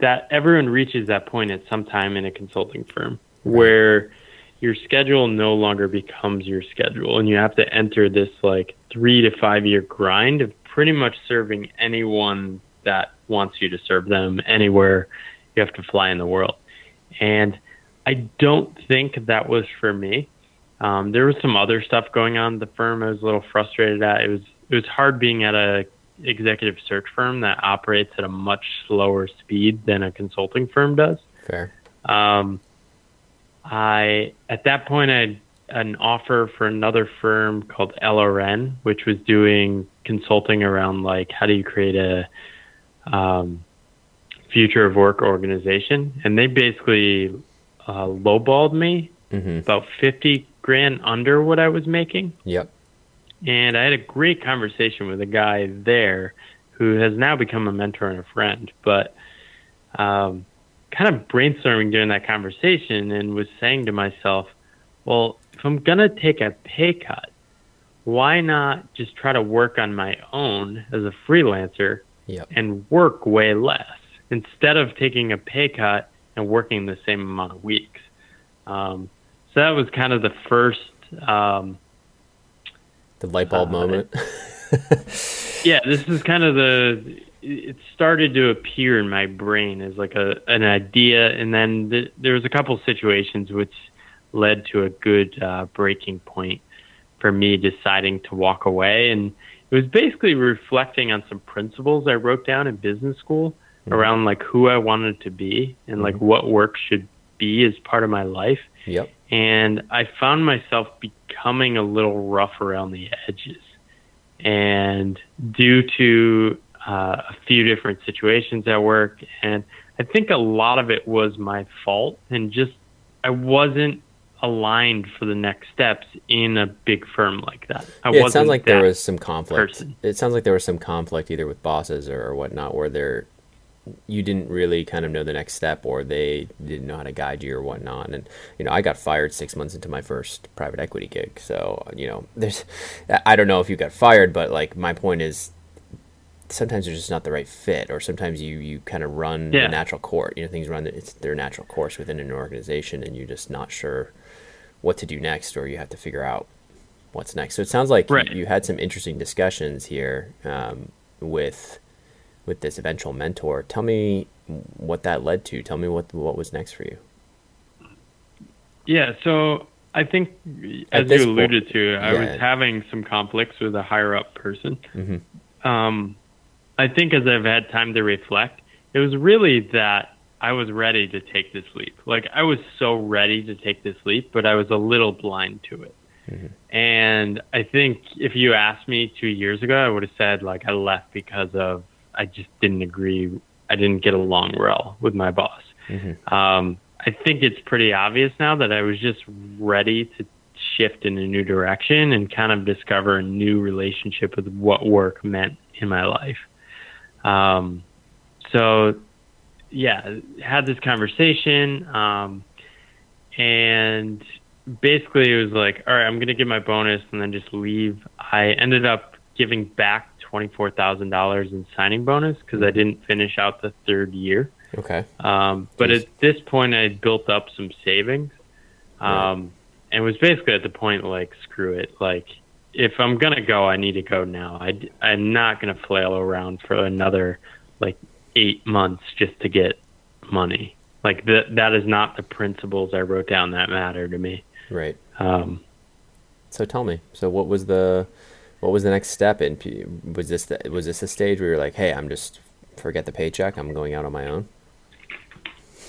that everyone reaches that point at some time in a consulting firm where your schedule no longer becomes your schedule and you have to enter this like three to five year grind of pretty much serving anyone that wants you to serve them anywhere you have to fly in the world. And i don't think that was for me. Um, there was some other stuff going on at the firm i was a little frustrated at. It was it was hard being at a executive search firm that operates at a much slower speed than a consulting firm does. Fair. um, I at that point I had an offer for another firm called LRN, which was doing consulting around like how do you create a um, future of work organization, and they basically uh, lowballed me Mm-hmm. about fifty grand under what I was making. Yep. And I had a great conversation with a guy there who has now become a mentor and a friend, but um, kind of brainstorming during that conversation and was saying to myself, well, if I'm going to take a pay cut, why not just try to work on my own as a freelancer Yep. and work way less instead of taking a pay cut and working the same amount of weeks? Um, so that was kind of the first. Um, The light bulb Uh, moment. yeah, this is kind of the it started to appear in my brain as like a an idea, and then th- there was a couple situations which led to a good uh, breaking point for me deciding to walk away, and it was basically reflecting on some principles I wrote down in business school mm-hmm. around like who I wanted to be and like mm-hmm. what work should be as part of my life. Yep. And I found myself becoming a little rough around the edges. And due to uh, a few different situations at work, and I think a lot of it was my fault, and just I wasn't aligned for the next steps in a big firm like that. I yeah, it sounds like there was some conflict. Person. It sounds like there was some conflict either with bosses or, or whatnot, where they're you didn't really kind of know the next step or they didn't know how to guide you or whatnot and you know i got fired six months into my first private equity gig so you know there's i don't know if you got fired but like my point is sometimes they're just not the right fit or sometimes you you kind of run yeah. the natural course you know things run it's their natural course within an organization and you're just not sure what to do next or you have to figure out what's next so it sounds like right. you, you, had some interesting discussions here um, with with this eventual mentor tell me what that led to tell me what what was next for you yeah so i think as you alluded po- to i yeah. was having some conflicts with a higher up person mm-hmm. um, I think as I've had time to reflect, it was really that I was ready to take this leap. Like I was so ready to take this leap, but I was a little blind to it. Mm-hmm. And I think if you asked me two years ago, I would have said like I left because of I just didn't agree. I didn't get along well with my boss. Mm-hmm. Um, I think it's pretty obvious now that I was just ready to shift in a new direction and kind of discover a new relationship with what work meant in my life. Um, so, yeah, had this conversation, um, and basically it was like, all right, I'm going to get my bonus and then just leave. I ended up giving back $24,000 in signing bonus because I didn't finish out the third year. Okay. Um, but Jeez. at this point, I had built up some savings. Um, right. And was basically at the point like, screw it. Like, if I'm gonna go, I need to go now. I I'm not gonna flail around for another like eight months just to get money. Like that that is not the principles I wrote down that matter to me. Right. Um, so tell me. So what was the what was the next step? In was this the, was this a stage where you're like, hey, I'm just forget the paycheck. I'm going out on my own.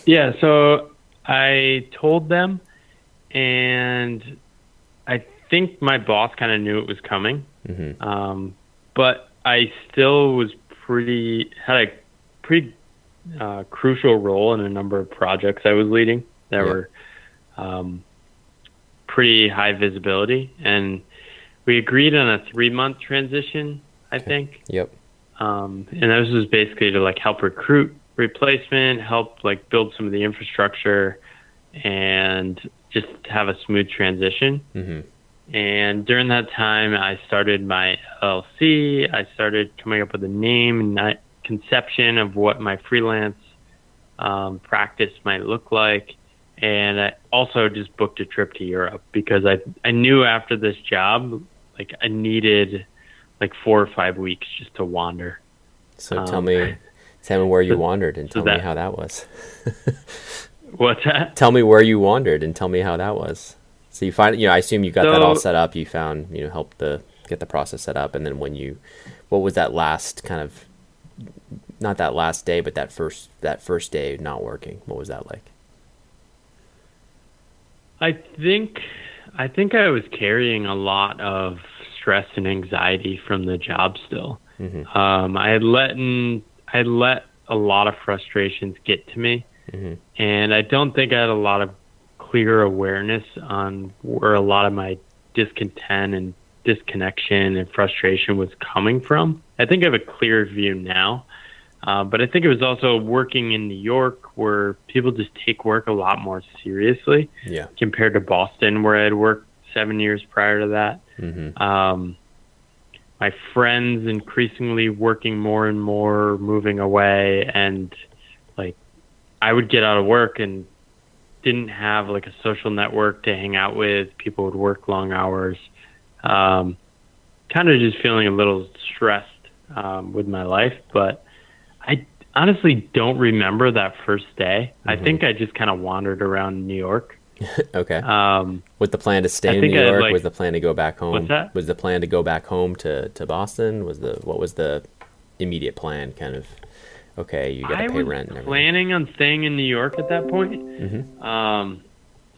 Yeah. So I told them, and I think my boss kind of knew it was coming, mm-hmm. um, but I still was pretty had a pretty uh, crucial role in a number of projects I was leading that yep. were um, pretty high visibility, and we agreed on a three month transition. I okay. think. Yep. Um, and this was basically to like help recruit replacement, help like build some of the infrastructure, and just have a smooth transition. Mm-hmm. And during that time, I started my LLC. I started coming up with a name and conception of what my freelance um, practice might look like. And I also just booked a trip to Europe because I I knew after this job, like I needed like four or five weeks just to wander. So um, tell me, tell me where you so, wandered and tell so that, me how that was. what's that? Tell me where you wandered and tell me how that was. So you find, you know, I assume you got so, that all set up. You found, you know, help the get the process set up, and then when you, what was that last kind of, not that last day, but that first that first day not working? What was that like? I think, I think I was carrying a lot of stress and anxiety from the job still. Mm-hmm. Um, I had let in, I had let a lot of frustrations get to me, mm-hmm. and I don't think I had a lot of clear awareness on where a lot of my discontent and disconnection and frustration was coming from. I think I have a clear view now. Uh, but I think it was also working in New York where people just take work a lot more seriously yeah. compared to Boston where I had worked seven years prior to that. Mm-hmm. Um, my friends increasingly working more and more, moving away, and like I would get out of work and didn't have like a social network to hang out with. People would work long hours. Um, kind of just feeling a little stressed um, with my life, but I honestly don't remember that first day. I Mhm. think I just kind of wandered around New York. okay. Um, was the plan to stay I in New York? like- was the plan to go back home? What's that? Was the plan to go back home to, to Boston? Was the what was the immediate plan? Kind of. Okay, you got to pay was rent and everything. planning on staying in New York at that point. Mhm. Um,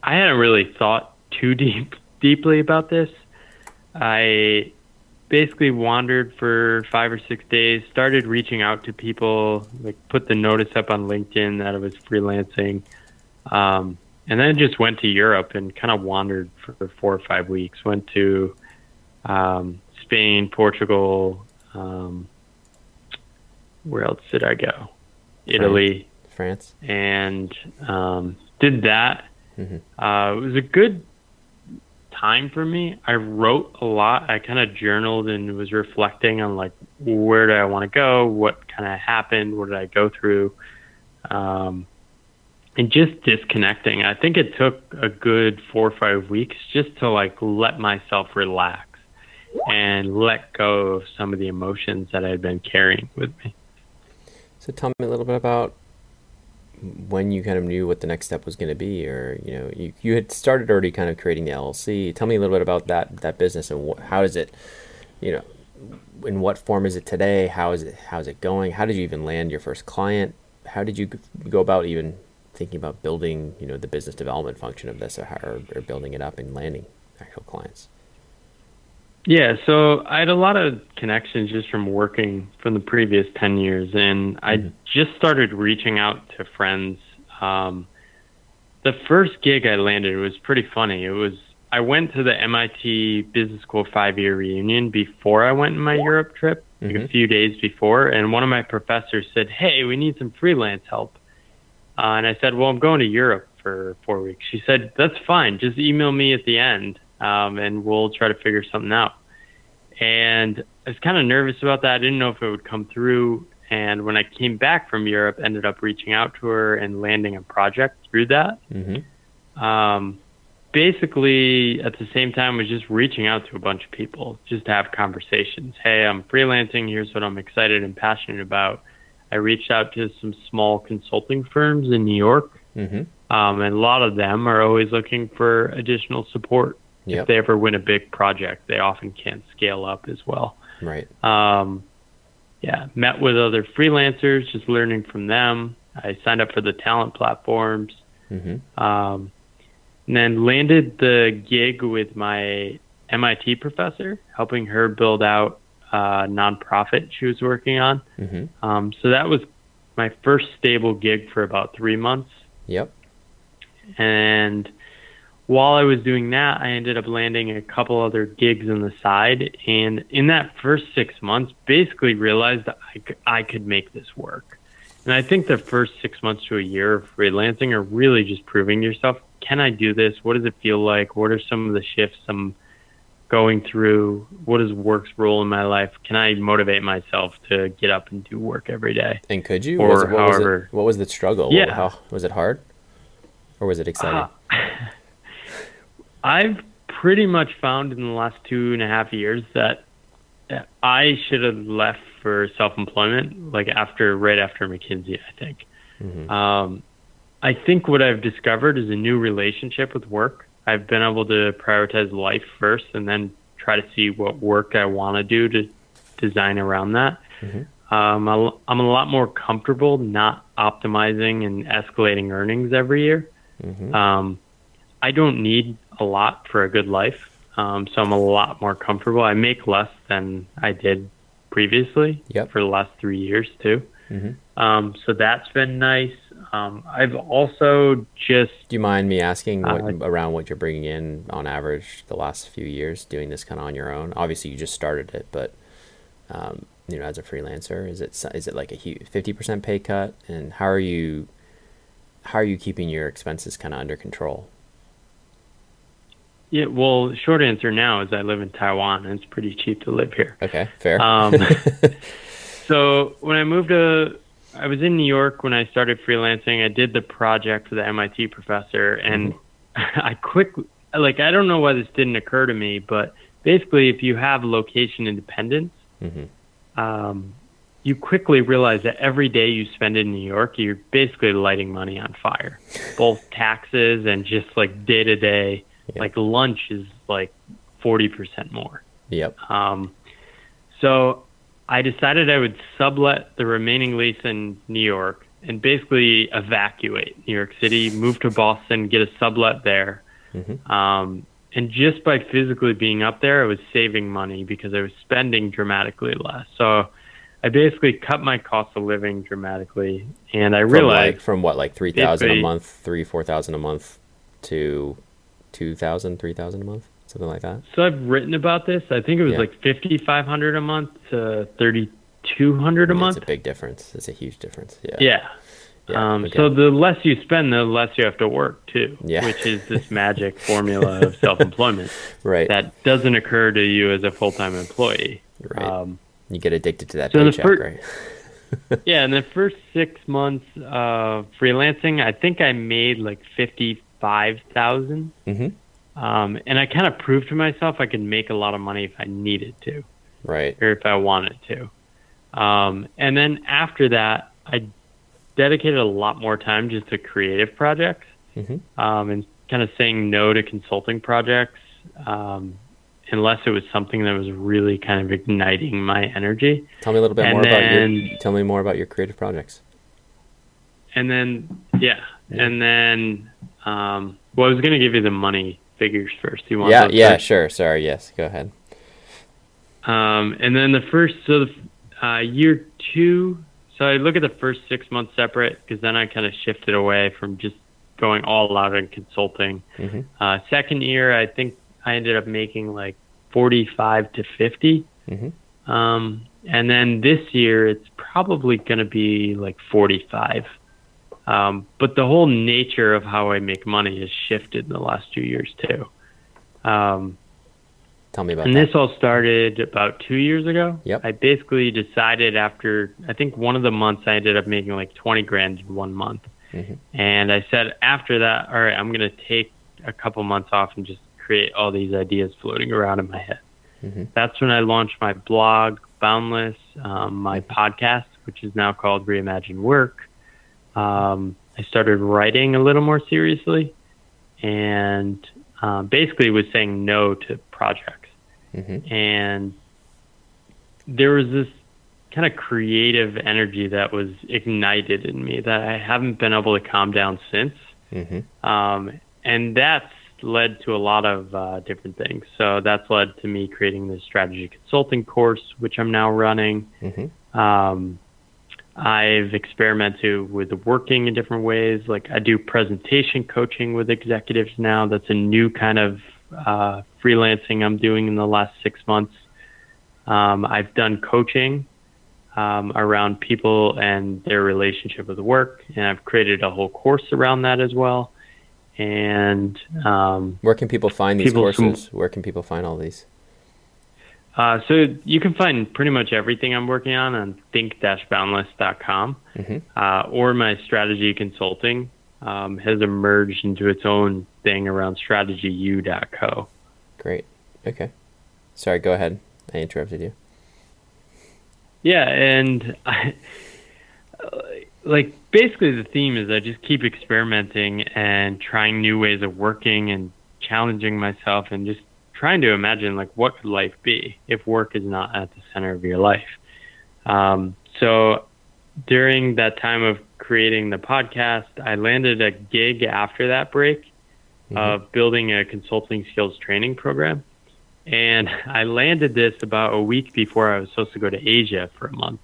I hadn't really thought too deep deeply about this. I basically wandered for five or six days, started reaching out to people, like put the notice up on LinkedIn that I was freelancing, um, and then just went to Europe and kind of wandered for four or five weeks. Went to um, Spain, Portugal. Um, where else did I go? Italy France. and um, did that. Mhm. Uh, it was a good time for me. I wrote a lot. I kind of journaled and was reflecting on like where do I want to go, what kind of happened, what did I go through, um, and just disconnecting. I think it took a good four or five weeks just to like let myself relax and let go of some of the emotions that I had been carrying with me. So tell me a little bit about when you kind of knew what the next step was going to be, or you know, you, you had started already kind of creating the LLC. Tell me a little bit about that that business and wh- how does it, you know, in what form is it today? How is it how is it going? How did you even land your first client? How did you go about even thinking about building, you know, the business development function of this, or, or, or building it up and landing actual clients? Yeah, so I had a lot of connections just from working from the previous 10 years, and I Mhm. just started reaching out to friends. Um, the first gig I landed was pretty funny. It was I went to the MIT Business School five year reunion before I went on my Europe trip, like a Mhm. few days before, and one of my professors said, Hey, we need some freelance help. Uh, and I said, Well, I'm going to Europe for four weeks. She said, That's fine. Just email me at the end, um, and we'll try to figure something out. And I was kind of nervous about that. I didn't know if it would come through. And when I came back from Europe, ended up reaching out to her and landing a project through that. Mm-hmm. Um, basically, at the same time, was just reaching out to a bunch of people just to have conversations. Hey, I'm freelancing. Here's what I'm excited and passionate about. I reached out to some small consulting firms in New York, Mm-hmm. um, and a lot of them are always looking for additional support. If they ever win a big project, they often can't scale up as well. Right. Um, yeah, met with other freelancers, just learning from them. I signed up for the talent platforms, Mm-hmm. um, and then landed the gig with my MIT professor, helping her build out a nonprofit she was working on. Mm-hmm. Um, so that was my first stable gig for about three months. Yep. And while I was doing that, I ended up landing a couple other gigs on the side. And in that first six months, basically realized that I could, I could make this work. And I think the first six months to a year of freelancing are really just proving yourself can I do this? What does it feel like? What are some of the shifts I'm going through? What is work's role in my life? Can I motivate myself to get up and do work every day? And could you? Or was it, what was however- it, what was the struggle? Yeah. How, was it hard? Or was it exciting? Uh, I've pretty much found in the last two and a half years that I should have left for self-employment, like after right after McKinsey. I think. Mhm. Um, I think what I've discovered is a new relationship with work. I've been able to prioritize life first, and then try to see what work I want to do to design around that. Mhm. Um, I'm a lot more comfortable not optimizing and escalating earnings every year. Mhm. Um, I don't need a lot for a good life, um, so I'm a lot more comfortable. I make less than I did previously Yep. for the last three years too. Mhm. Um, so that's been nice. Um, I've also just Do you mind me asking what, Uh, around what you're bringing in on average the last few years doing this kind of on your own? Obviously, you just started it, but um, you know, as a freelancer, is it is it like a huge fifty percent pay cut? And how are you how are you keeping your expenses kind of under control? Yeah. Well, short answer now is I live in Taiwan and it's pretty cheap to live here. Okay, fair. Um, So when I moved to, I was in New York when I started freelancing. I did the project for the MIT professor, and I quickly, like, I don't know why this didn't occur to me, but basically, if you have location independence, hmm um, you quickly realize that every day you spend in New York, you're basically lighting money on fire, both taxes and just like day to day. Like lunch is like forty percent more. Yep. Um, so I decided I would sublet the remaining lease in New York and basically evacuate New York City, move to Boston, get a sublet there. Mhm. Um, and just by physically being up there, I was saving money because I was spending dramatically less. So I basically cut my cost of living dramatically, and I From realized like from what like three thousand a month, three four thousand a month to two thousand, three thousand a month, something like that. So I've written about this. I think it was Yeah. like fifty five hundred a month to thirty two hundred a month. It's a big difference. It's a huge difference. Yeah. Yeah. Yeah, um, okay. So the less you spend, the less you have to work too. Yeah. Which is this magic formula of self employment Right. that doesn't occur to you as a full time employee. Right. Um, you get addicted to that so paycheck, fir- right? yeah, in the first six months of freelancing, I think I made like fifty five thousand. Mhm. Um, and I kind of proved to myself I could make a lot of money if I needed to. Right. or if I wanted to. Um, and then after that, I dedicated a lot more time just to creative projects Mhm. um, and kind of saying no to consulting projects um, unless it was something that was really kind of igniting my energy. Tell me a little bit And more about your. Tell me more about your creative projects. And then, yeah, and then, um, well, I was going to give you the money figures first. You want Yeah. Yeah. first? Sure. Sorry. Yes. Go ahead. Um, and then the first, so the uh, year two, so I look at the first six months separate because then I kind of shifted away from just going all out in consulting. Mhm. Uh, second year, I think I ended up making like 45 to 50. Mhm. Um, and then this year, it's probably going to be like 45. Um, but the whole nature of how I make money has shifted in the last two years too. Um, Tell me about and that. this all started about two years ago. Yep. I basically decided after I think one of the months I ended up making like twenty grand in one month, Mhm. and I said after that, all right, I'm gonna take a couple months off and just create all these ideas floating around in my head. Mhm. That's when I launched my blog, Boundless, um, my podcast, which is now called Reimagine Work. Um, I started writing a little more seriously, and um, basically was saying no to projects Mhm. and there was this kind of creative energy that was ignited in me that I haven't been able to calm down since. Mhm. Um, and that's led to a lot of uh, different things. So that's led to me creating this strategy consulting course, which I'm now running. Mhm. Um, I've experimented with working in different ways. Like I do presentation coaching with executives now. That's a new kind of uh, freelancing I'm doing in the last six months. Um, I've done coaching um, around people and their relationship with work, and I've created a whole course around that as well. And um, Where can people find these People courses? Where can people find all these? Uh, so you can find pretty much everything I'm working on on think-boundless.com, Mhm. uh, or my strategy consulting um, has emerged into its own thing around strategyu.co. Great. Okay. Sorry. Go ahead. I interrupted you. Yeah, and I, like basically the theme is I just keep experimenting and trying new ways of working and challenging myself and just trying to imagine like what could life be if work is not at the center of your life. Um, so during that time of creating the podcast, I landed a gig after that break of building a consulting skills training program. And I landed this about a week before I was supposed to go to Asia for a month.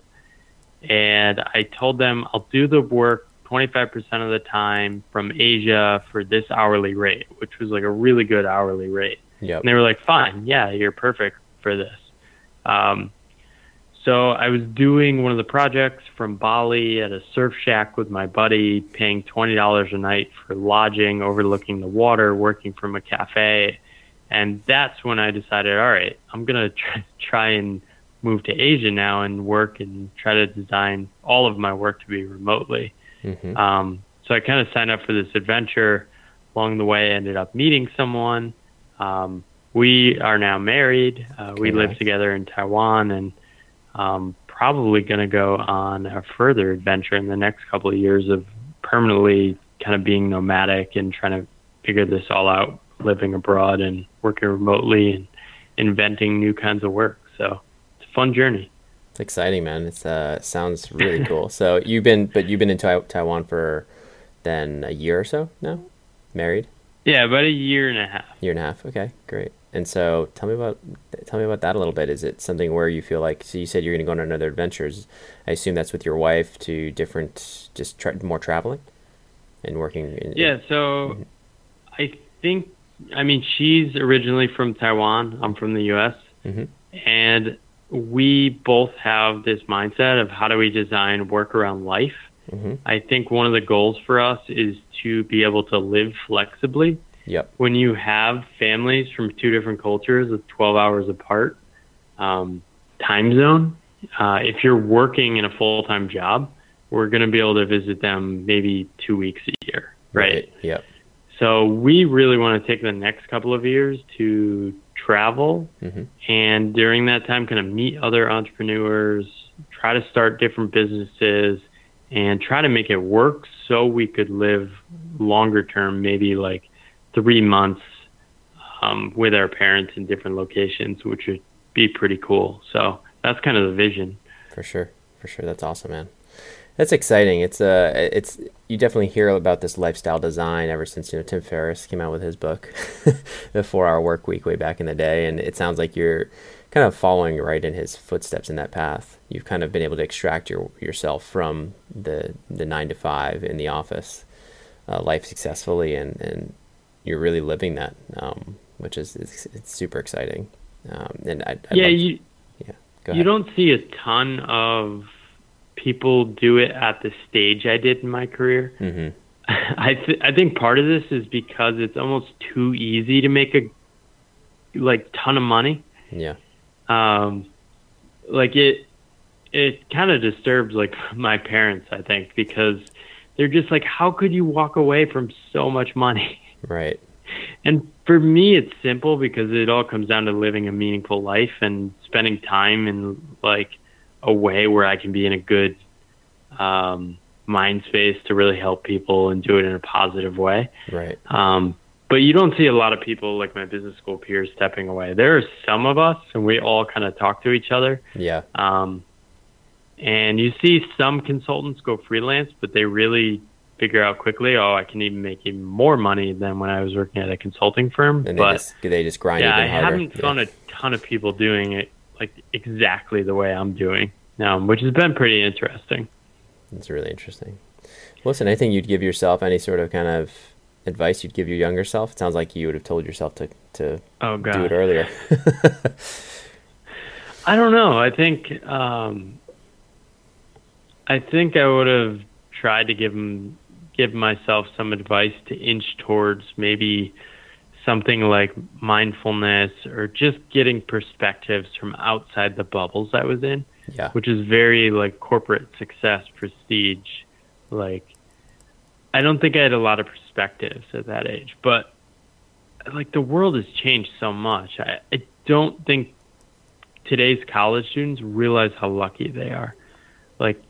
And I told them I'll do the work 25% of the time from Asia for this hourly rate, which was like a really good hourly rate. Yep. And they were like, fine, yeah, you're perfect for this. Um, so I was doing one of the projects from Bali at a surf shack with my buddy, paying $20 a night for lodging, overlooking the water, working from a cafe. And that's when I decided, all right, I'm going to try, try and move to Asia now and work and try to design all of my work to be remotely. Mhm. Um, so I kind of signed up for this adventure. Along the way, I ended up meeting someone. Um, we are now married. Uh, we live together in Taiwan, and um, probably going to go on a further adventure in the next couple of years of permanently kind of being nomadic and trying to figure this all out, living abroad and working remotely and inventing new kinds of work. So it's a fun journey. It's exciting, man. It's uh sounds really cool. so you've been, but you've been in Taiwan for then a year or so now, married. Yeah, about a year and a half. Year and a half. Okay, great. And so, tell me about tell me about that a little bit. Is it something where you feel like? So you said you're going to go on another adventures. I assume that's with your wife to different, just tra- more traveling, and working. In, yeah. So, mm-hmm. I think I mean she's originally from Taiwan. I'm from the U.S. Mm-hmm. and we both have this mindset of how do we design work around life. Mm-hmm. I think one of the goals for us is to be able to live flexibly Yep. When you have families from two different cultures with 12 hours apart, um, time zone, uh, if you're working in a full time job, we're going to be able to visit them maybe two weeks a year, right? right. Yep. So we really want to take the next couple of years to travel mm-hmm. and during that time kind of meet other entrepreneurs, try to start different businesses and try to make it work so we could live longer term, maybe like three months um, with our parents in different locations, which would be pretty cool. So that's kind of the vision. For sure, for sure, that's awesome, man. That's exciting. It's uh, it's you definitely hear about this lifestyle design ever since you know Tim Ferriss came out with his book, The Four Hour Work Week, way back in the day, and it sounds like you're kind of following right in his footsteps in that path. You've kind of been able to extract your yourself from the the nine to five in the office uh, life successfully, and and you're really living that, um, which is it's, it's, super exciting. Um, and I, I yeah, you yeah, you don't see a ton of people do it at the stage I did in my career. Mm-hmm. I th- I think part of this is because it's almost too easy to make a like ton of money. Yeah. Um, like it it kind of disturbs like my parents. I think because they're just like, how could you walk away from so much money? Right. And for me, it's simple because it all comes down to living a meaningful life and spending time in like a way where I can be in a good um, mind space to really help people and do it in a positive way. Right. Um, but you don't see a lot of people like my business school peers stepping away. There are some of us, and we all kind of talk to each other. Yeah. Um, and you see some consultants go freelance, but they really figure out quickly, oh, I can even make even more money than when I was working at a consulting firm. And but they just, they just grind yeah, I haven't yeah. found a ton of people doing it like exactly the way I'm doing now, which has been pretty interesting. It's really interesting. Listen, I think you'd give yourself, any sort of kind of advice you'd give your younger self? It sounds like you would have told yourself to to oh, do it earlier. I don't know. I think um, I think I would have tried to give him give myself some advice to inch towards maybe something like mindfulness or just getting perspectives from outside the bubbles I was in. Yeah. Which is very like corporate success, prestige. Like I don't think I had a lot of perspectives at that age, but like the world has changed so much. I, I don't think today's college students realize how lucky they are. Like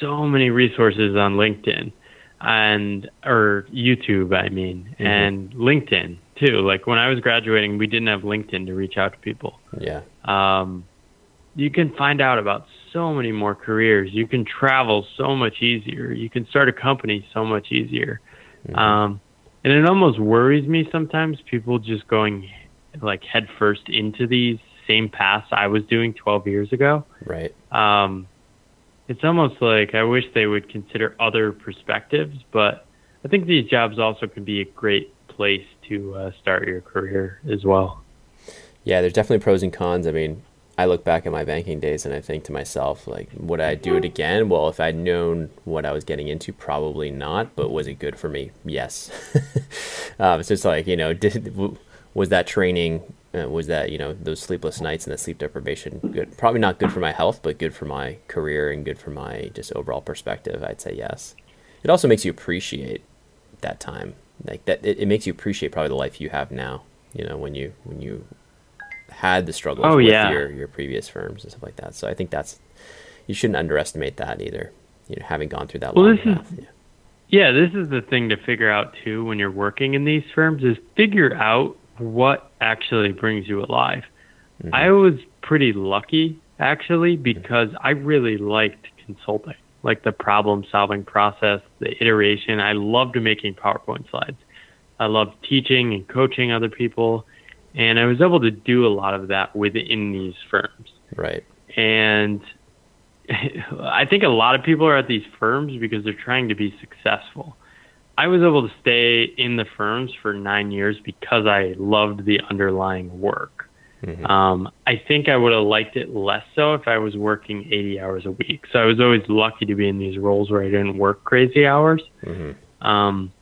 so many resources on LinkedIn and or YouTube, I mean, mm-hmm. and LinkedIn too. Like when I was graduating, we didn't have LinkedIn to reach out to people. Yeah. Um, you can find out about so many more careers. You can travel so much easier. You can start a company so much easier. Mm-hmm. Um, and it almost worries me sometimes people just going like headfirst into these same paths I was doing 12 years ago. Right. Um, it's almost like I wish they would consider other perspectives, but I think these jobs also can be a great place to uh, start your career as well. Yeah, there's definitely pros and cons. I mean, I look back at my banking days and I think to myself, like, would I do it again? Well, if I'd known what I was getting into, probably not. But was it good for me? Yes. um, it's like, you know, did was that training uh, was that you know those sleepless nights and that sleep deprivation good probably not good for my health but good for my career and good for my just overall perspective i'd say yes it also makes you appreciate that time like that it, it makes you appreciate probably the life you have now you know when you when you had the struggles oh, with yeah. your your previous firms and stuff like that so i think that's you shouldn't underestimate that either. You know, having gone through that. Well, long this is- Yeah. Yeah, this is the thing to figure out too when you're working in these firms is figure out what actually brings you alive. Mm-hmm. I was pretty lucky actually mm-hmm. because I really liked consulting, like the problem solving process, the iteration. I loved making PowerPoint slides. I loved teaching and coaching other people, and I was able to do a lot of that within these firms. Right. And I think a lot of people are at these firms because they're trying to be successful. I was able to stay in the firms for nine years because I loved the underlying work. Mhm. Um, I think I would have liked it less so if I was working 80 hours a week. So I was always lucky to be in these roles where I didn't work crazy hours. hmm Um,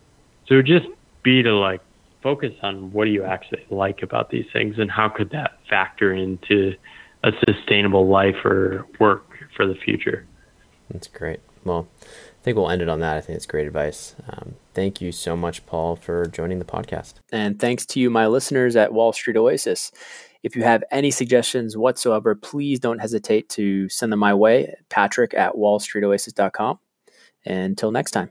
so it would just be to like focus on what do you actually like about these things and how could that factor into a sustainable life or work for the future. That's great. Well, I think we'll end it on that. I think it's great advice. Um, thank you so much, Paul, for joining the podcast. And thanks to you, my listeners at Wall Street Oasis. If you have any suggestions whatsoever, please don't hesitate to send them my way, Patrick at wallstreetoasis.com. And until next time.